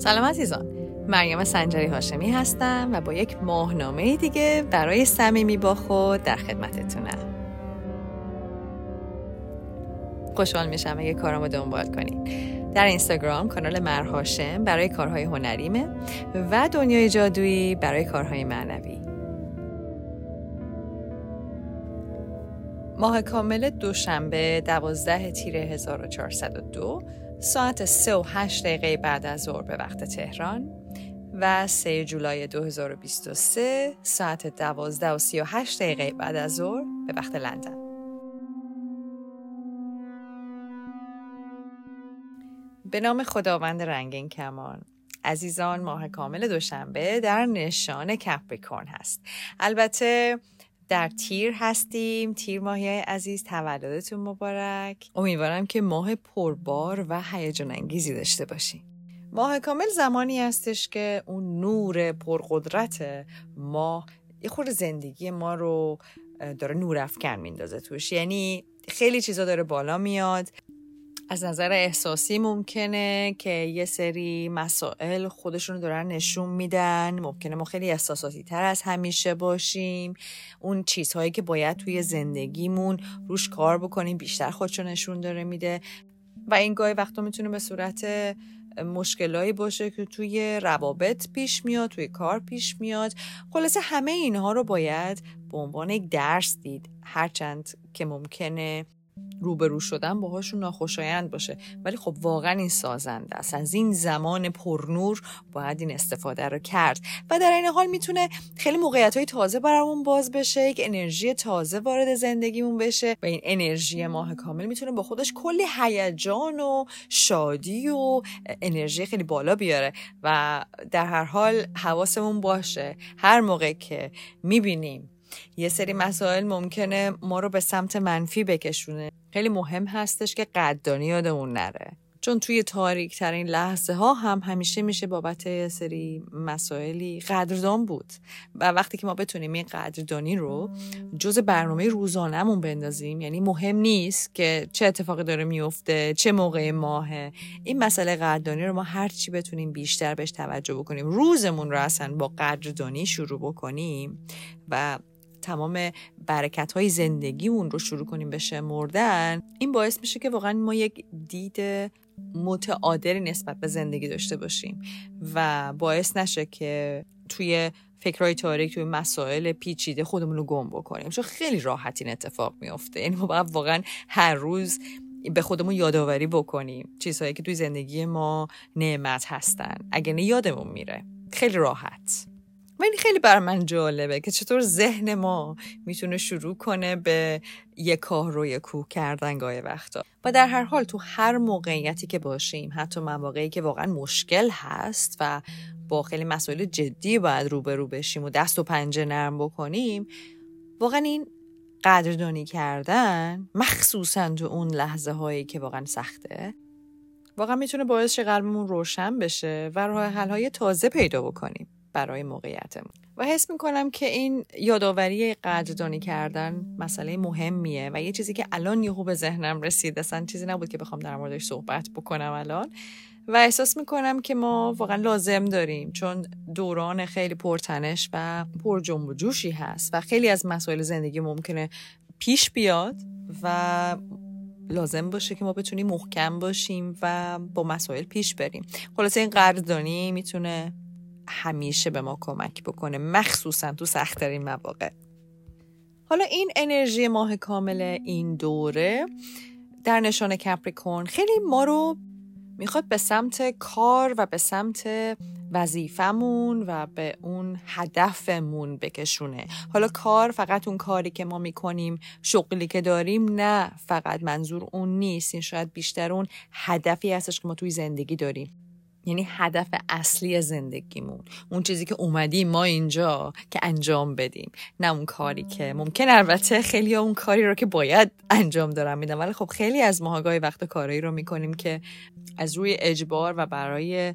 سلام عزیزان. مریم سنجری هاشمی هستم و با یک ماهنامه دیگه برای صمیمی با خود در خدمتتونم. خوشحال میشم اگه کارامو دنبال کنید در اینستاگرام کانال مرهاشم برای کارهای هنریمه و دنیای جادویی برای کارهای معنوی. ماه کامل دوشنبه دوازده تیر 1402 ساعت 3 و 8 دقیقه بعد از ظهر به وقت تهران و 3 جولای 2023 ساعت 12 و 38 دقیقه بعد از ظهر به وقت لندن. به نام خداوند رنگین کمان عزیزان ماه کامل دوشنبه در نشان کپریکورن هست. البته در تیر هستیم. تیر ماهی عزیز تولدتون مبارک. امیدوارم که ماه پربار و هیجان انگیزی داشته باشیم ماه کامل زمانی هستش که اون نور پرقدرت ماه یه خور زندگی ما رو داره نور افکن میندازه توش. یعنی خیلی چیزا داره بالا میاد. از نظر احساسی ممکنه که یه سری مسائل خودشون رو دارن نشون میدن. ممکنه ما خیلی احساساتی تر از همیشه باشیم. اون چیزهایی که باید توی زندگیمون روش کار بکنیم بیشتر خودشون نشون داره میده. و این گاهی وقتا می‌تونه به صورت مشکلایی باشه که توی روابط پیش میاد توی کار پیش میاد. خلاصه همه اینها رو باید به عنوان یک درس دید. هرچند که ممکنه روبرو شدن باهاشون ناخوشایند باشه. ولی خب واقعا این سازنده است. از این زمان پرنور باید این استفاده رو کرد. و در این حال می‌تونه خیلی موقعیت های تازه برامون باز بشه یک انرژی تازه وارد زندگیمون بشه و این انرژی ماه کامل می‌تونه با خودش کلی هیجان و شادی و انرژی خیلی بالا بیاره و در هر حال حواسمون باشه. هر موقع که می‌بینیم یه سری مسائل ممکنه ما رو به سمت منفی بکشونه. خیلی مهم هستش که قدردانی یادمون نره. چون توی تاریک ترین لحظه ها هم همیشه میشه بابت یه سری مسائلی قدردان بود. و وقتی که ما بتونیم این قدردانی رو جز برنامه روزانهمون بندازیم یعنی مهم نیست که چه اتفاقی داره میفته چه موقع ماهه. این مسئله قدردانی رو ما هرچی بتونیم بیشتر بهش توجه بکنیم روزمون رو اصلا با قدردانی شروع بکنیم و تمام برکت های زندگیمون رو شروع کنیم به شمردن این باعث میشه که واقعا ما یک دید متعادلی نسبت به زندگی داشته باشیم و باعث نشه که توی فکرهای تاریک توی مسائل پیچیده خودمون رو گم بکنیم. چون خیلی راحت این اتفاق میفته یعنی ما باید واقعا هر روز به خودمون یادآوری بکنیم چیزهایی که توی زندگی ما نعمت هستن. اگه نه یادمون میره. خیلی راحت. و این خیلی بر من جالبه که چطور ذهن ما می‌تونه شروع کنه به یه کار رو یه کوه کردن گاهی وقتا. و در هر حال تو هر موقعیتی که باشیم حتی مواقعی که واقعا مشکل هست و با خیلی مسائل جدی باید روبرو بشیم و دست و پنجه نرم بکنیم واقعا این قدردانی کردن مخصوصا تو اون لحظه هایی که واقعا سخته واقعا می‌تونه باعث قلبمون روشن بشه و راه حل های تازه پیدا بکنیم. برای موقعیتمون. و حس می‌کنم که این یادآوری قدردانی کردن مسئله مهمیه و یه چیزی که الان یهو به ذهنم رسید. اصلا چیزی نبود که بخوام در موردش صحبت بکنم الان. و احساس می‌کنم که ما واقعا لازم داریم چون دوران خیلی پرتنش و پر جنب و جوشی هست و خیلی از مسائل زندگی ممکنه پیش بیاد و لازم باشه که ما بتونیم محکم باشیم و با مسائل پیش بریم. خلاصه این قدردانی می‌تونه همیشه به ما کمک بکنه مخصوصا تو سختترین مواقع. حالا این انرژی ماه کامل این دوره در نشان کپریکورن خیلی ما رو می‌خواد به سمت کار و به سمت وظیفمون و به اون هدفمون بکشونه. حالا کار فقط اون کاری که ما می‌کنیم شغلی که داریم نه فقط منظور اون نیست. این شاید بیشتر اون هدفی هستش که ما توی زندگی داریم. یعنی هدف اصلی زندگیمون. اون چیزی که اومدیم ما اینجا که انجام بدیم. نه اون کاری که ممکن البته خیلی اون کاری رو که باید انجام دارم میدم ولی خب خیلی از ماهگاهی وقت کارایی رو می‌کنیم که از روی اجبار و برای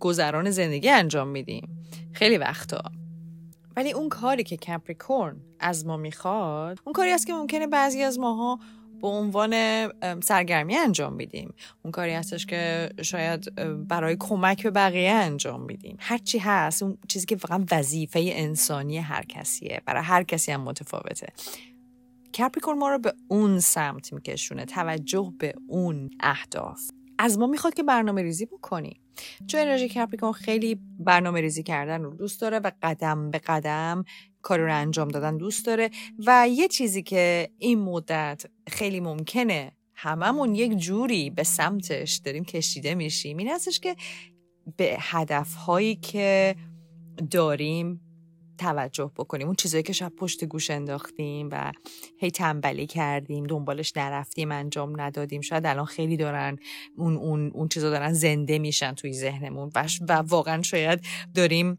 گذران زندگی انجام میدیم. خیلی وقتا. ولی اون کاری که کپریکورن از ما می‌خواد اون کاری است که ممکنه بعضی از ماها به عنوان سرگرمی انجام میدیم. اون کاری هستش که شاید برای کمک به بقیه انجام میدیم. هرچی هست اون چیزی که واقعا وظیفه انسانی هر کسیه. برای هر کسی هم متفاوته. کپریکورن ما رو به اون سمت میکشونه. توجه به اون اهداف. از ما می‌خواد که برنامه ریزی بکنیم چون انرژی کپریکورن خیلی برنامه ریزی کردن رو دوست داره و قدم به قدم کار رو انجام دادن دوست داره و یه چیزی که این مدت خیلی ممکنه هممون یک جوری به سمتش داریم کشیده میشیم این هستش که به هدفهایی که داریم توجه بکنیم. اون چیزایی که شب پشت گوش انداختیم و هی تنبلی کردیم دنبالش نرفتیم انجام ندادیم. شاید الان خیلی دارن اون اون اون چیزا دارن زنده میشن توی ذهنمون و, و واقعا شاید داریم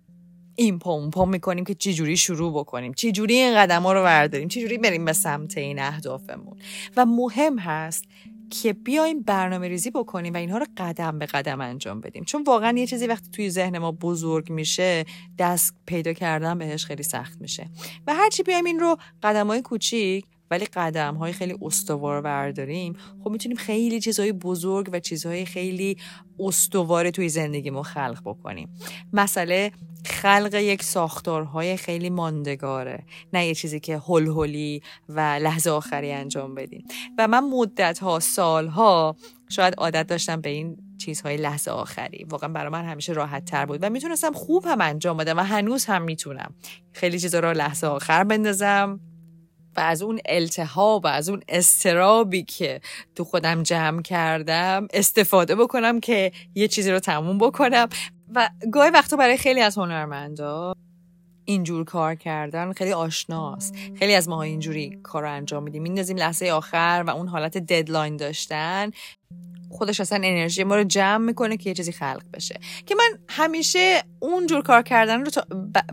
این اون پا می‌کنیم که چجوری شروع بکنیم؟ چجوری این قدم ها رو برداریم؟ چجوری بریم به سمت این اهدافمون؟ و مهم هست که بیایم برنامه ریزی بکنیم و اینها رو قدم به قدم انجام بدیم. چون واقعا یه چیزی وقتی توی ذهن ما بزرگ میشه دست پیدا کردن بهش خیلی سخت میشه. و هرچی بیایم این رو قدم های کوچیک ولی قدم های خیلی استوار برداریم خب می‌تونیم خیلی چیزهای بزرگ و چیزهای خیلی استوار توی زندگیمون خلق بکنیم. مسئله خلق یک ساختارهای خیلی ماندگاره نه یه چیزی که هل هلی و لحظه آخری انجام بدیم. و من مدت ها سال ها شاید عادت داشتم به این چیزهای لحظه آخری. واقعا برای من همیشه راحت تر بود و می‌تونستم خوب هم انجام بدم و هنوز هم می‌تونم. خیلی چیزا رو لحظه آخر بندازم. از اون التهاب و از اون استرابی که تو خودم جمع کردم استفاده بکنم که یه چیزی رو تموم بکنم. و گاهی وقتا برای خیلی از هنرمندا اینجور کار کردن خیلی آشناست. خیلی از ماها اینجوری کار رو انجام میدیم. میندازیم لحظه آخر و اون حالت ددلاین داشتن. خودش اصلا انرژی ما رو جمع می‌کنه که یه چیزی خلق بشه. که من همیشه اونجور کار کردن رو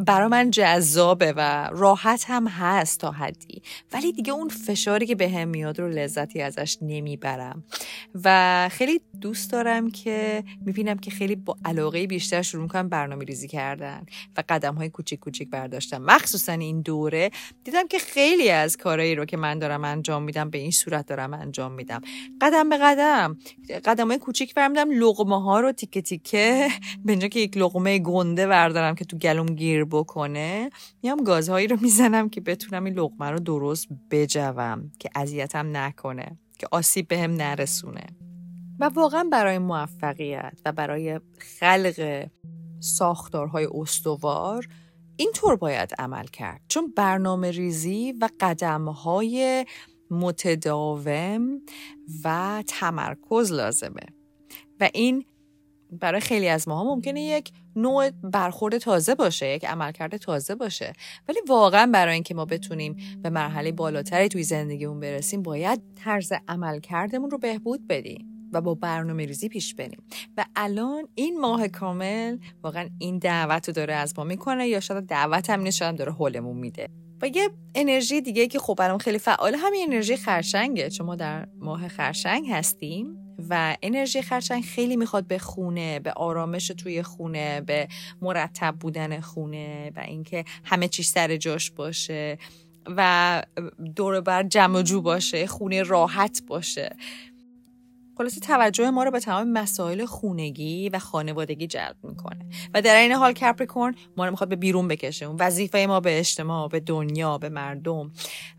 برا من جذابه و راحت هم هست تا حدی. ولی دیگه اون فشاری که به هم میاد رو لذتی ازش نمی‌برم. و خیلی دوست دارم که می‌بینم که خیلی با علاقه بیشتر شروع می‌کنم برنامه ریزی کردن و قدم های کوچیک کوچیک برداشتم. مخصوصا این دوره دیدم که خیلی از کارهایی رو که من دارم انجام میدم به این صورت دارم انجام میدم. قدم به قدم قدم های کوچیک برمیدم لغمه ها رو تیکه تیکه به که یک لغمه گنده بردارم که تو گلوم گیر بکنه. میام گازهایی رو می‌زنم که بتونم این لغمه رو درست بجوم که اذیتم نکنه که آسیب بهم به نرسونه. و واقعا برای موفقیت و برای خلق ساختارهای استوار اینطور باید عمل کرد. چون برنامه ریزی و قدم های متداوم و تمرکز لازمه. و این برای خیلی از ماها ممکنه یک نوع برخورد تازه باشه یک عملکرد تازه باشه. ولی واقعا برای اینکه ما بتونیم به مرحله بالاتری توی زندگیمون برسیم باید طرز عملکردمون رو بهبود بدیم. و با برنامه ریزی پیش بریم. و الان این ماه کامل واقعا این دعوت رو داره از ما می‌کنه یا شاید دعوت هم شاید داره حلمون میده. و یه انرژی دیگه که خب برام خیلی فعال همین انرژی خرشنگه چون ما در ماه خرشنگ هستیم و انرژی خرچنگ خیلی می‌خواد به خونه به آرامش توی خونه به مرتب بودن خونه و اینکه همه چیز سر جاش باشه و دور بر جمع جو باشه خونه راحت باشه. خلاصه توجه ما رو به تمام مسائل خونگی و خانوادگی جلب می‌کنه. و در این حال کپریکورن ما رو می‌خواد به بیرون بکشه. وظیفه ما به اجتماع به دنیا به مردم.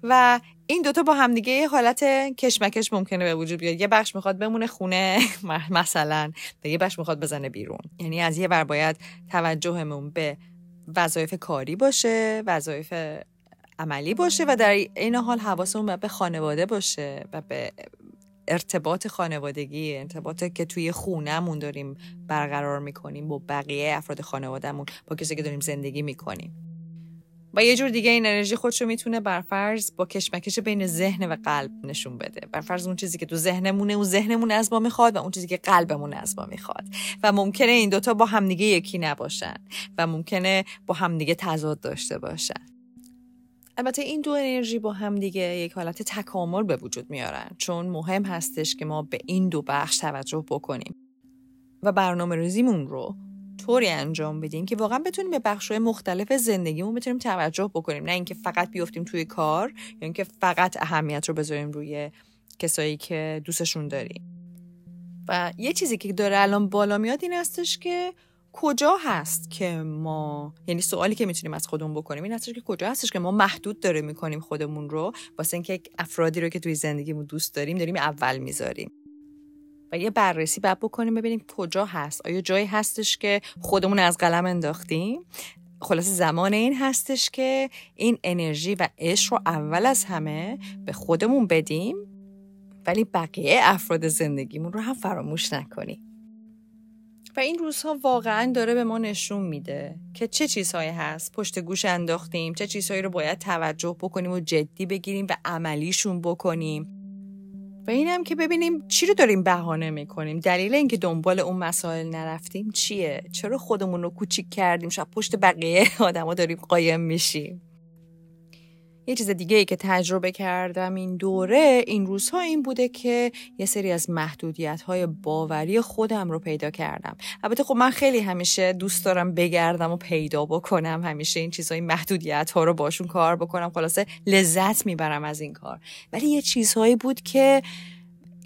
و این دوتا با همدیگه یه حالت کشمکش ممکنه به وجود بیاد. یه بخش می‌خواد بمونه خونه مثلا. و یه بخش می‌خواد بزنه بیرون. یعنی از یه بر باید توجهمون به وظایف کاری باشه وظایف عملی باشه و در این حال حواسمون به خانواده باشه و به ارتباط خانوادگی ارتباط که توی خونهمون داریم برقرار می‌کنیم با بقیه افراد خانوادهمون با کسی که داریم زندگی می‌کنیم. و یه جور دیگه این انرژی خودشو می‌تونه برفرض با کشمکش بین ذهن و قلب نشون بده. برفرض اون چیزی که تو ذهنمونه اون ذهنمون از ما می‌خواد و اون چیزی که قلبمون از ما می‌خواد. و ممکنه این دوتا با همدیگه یکی نباشن و ممکنه با همدیگه تضاد داشته باشن. البته این دو انرژی با هم دیگه یک حالت تکامل به وجود میارن چون مهم هستش که ما به این دو بخش توجه بکنیم. و برنامه ریزیمون رو طوری انجام بدیم که واقعا بتونیم به بخش مختلف زندگیمون بتونیم توجه بکنیم. نه اینکه فقط بیفتیم توی کار یا اینکه فقط اهمیت رو بذاریم روی کسایی که دوستشون داری و یه چیزی که داره الان بالا میاد این هستش که کجا هست که ما یعنی سوالی که می‌تونیم از خودمون بکنیم این هستش که کجا هستش که ما محدود داره می‌کنیم خودمون رو واسه اینکه افرادی رو که توی زندگیمون دوست داریم داریم اول می‌ذاریم. و یه بررسی بعد بکنیم ببینیم کجا هست. آیا جایی هستش که خودمون از قلم انداختیم؟ خلاص زمان این هستش که این انرژی و عشق رو اول از همه به خودمون بدیم ولی بقیه افراد زندگیمون رو هم فراموش نکنیم. و این روزها واقعا داره به ما نشون میده که چه چیزهایی هست. پشت گوش انداختیم چه چیزهایی رو باید توجه بکنیم و جدی بگیریم و عملیشون بکنیم. و اینم که ببینیم چی رو داریم بهانه می‌کنیم. دلیل اینکه دنبال اون مسائل نرفتیم چیه؟ چرا خودمون رو کوچیک کردیم؟ شاید پشت بقیه آدما داریم قایم میشیم. یه چیز دیگه ای که تجربه کردم این دوره این روزها این بوده که یه سری از محدودیت های باوری خودم رو پیدا کردم. البته خب من خیلی همیشه دوست دارم بگردم و پیدا بکنم همیشه این چیزهای محدودیت ها رو باشون کار بکنم. خلاصه لذت می‌برم از این کار. ولی یه چیزهایی بود که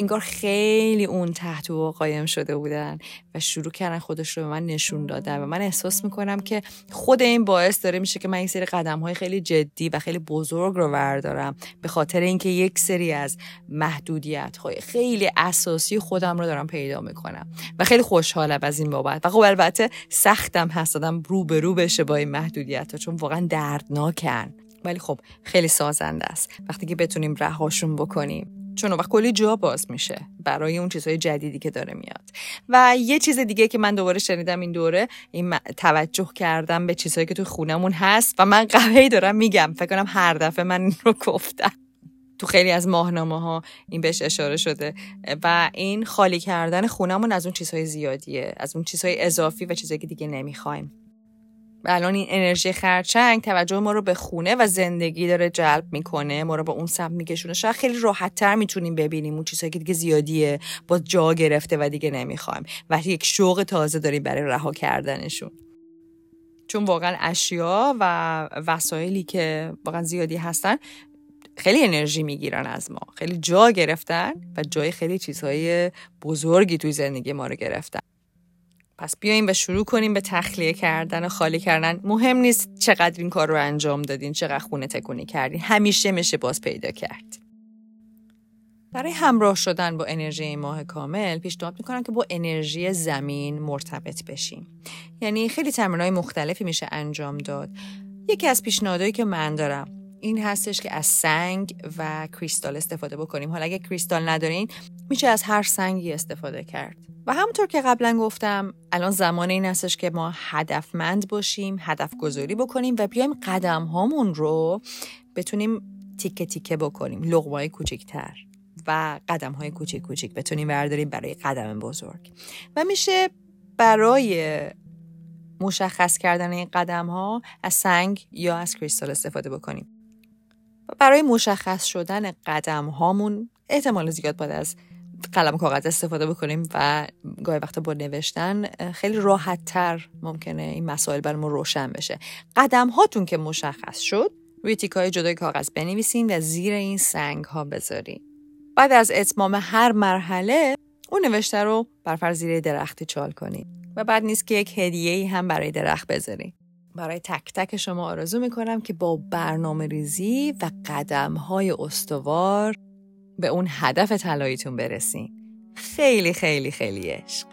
انگار خیلی اون تحت و قایم شده بودن و شروع کردن خودش رو به من نشون دادن و من احساس می‌کنم که خود این باعث داره میشه که من این سری قدم های خیلی جدی و خیلی بزرگ رو وردارم به خاطر اینکه یک سری از محدودیت های خیلی اساسی خودم رو دارم پیدا می‌کنم و خیلی خوشحالم از این بابت. و خب البته سختم هست دادم رو به رو بشه با این محدودیت ها چون واقعا دردناکن. ولی خب خیلی سازنده است. وقتی که بتونیم رهاشون بکنیم. چون وقت کلی جا باز میشه برای اون چیزهای جدیدی که داره میاد. و یه چیز دیگه که من دوباره شنیدم این دوره این توجه کردم به چیزهایی که تو خونمون هست و من قوی دارم میگم. فکر کنم هر دفعه من این رو گفتم. تو خیلی از ماهنامه ها این بهش اشاره شده. و این خالی کردن خونمون از اون چیزهای زیادیه از اون چیزهای اضافی و چیزهایی که دیگه نمی‌خوایم. الان این انرژی خرچنگ توجه ما رو به خونه و زندگی داره جلب می‌کنه. ما رو به اون سمت میکشونه. شاید خیلی راحت تر می‌تونیم ببینیم. اون چیزهایی که دیگه زیادیه با جا گرفته و دیگه نمی‌خوایم. و یک شوق تازه داریم برای رها کردنشون. چون واقعا اشیا و وسایلی که واقعا زیادی هستن خیلی انرژی می‌گیرن از ما. خیلی جا گرفتن و جای خیلی چیزهای بزرگی توی زندگی ما رو گرفتن. پس بیایم و شروع کنیم به تخلیه کردن و خالی کردن. مهم نیست چقدر این کار رو انجام دادین چقدر خونه تکونی کردین. همیشه میشه باز پیدا کرد. برای همراه شدن با انرژی ماه کامل پیشنهاد می‌کنم که با انرژی زمین مرتبط بشیم. یعنی خیلی تمرینهای مختلفی میشه انجام داد. یکی از پیشنهادهایی که من دارم این هستش که از سنگ و کریستال استفاده بکنیم. حالا اگه کریستال ندارین میشه از هر سنگی استفاده کرد. و همونطور که قبلا گفتم الان زمان این هستش که ما هدفمند باشیم هدف گذاری بکنیم و بیایم قدم هامون رو بتونیم تیکه تیکه بکنیم لغمای کوچکتر و قدم های کوچیک کوچیک بتونیم برداریم برای قدم بزرگ. و میشه برای مشخص کردن این قدم ها از سنگ یا از کریستال استفاده بکنیم. و برای مشخص شدن قدم هامون احتمال زیاد باید از قلم کاغذ استفاده بکنیم و گاهی وقتا با نوشتن خیلی راحت تر ممکنه این مسائل برای ما روشن بشه. قدم هاتون که مشخص شد روی تیکای جدای کاغذ بنویسین و زیر این سنگ ها بذارین. بعد از اتمام هر مرحله اون نوشته رو بر فرض زیر درختی چال کنید و بعد نیست که یک هدیه هم برای درخت بذارین. برای تک تک شما آرزو می‌کنم که با برنامه ریزی و قدم های استوار به اون هدف طلاییتون برسین. خیلی خیلی خیلی عشق.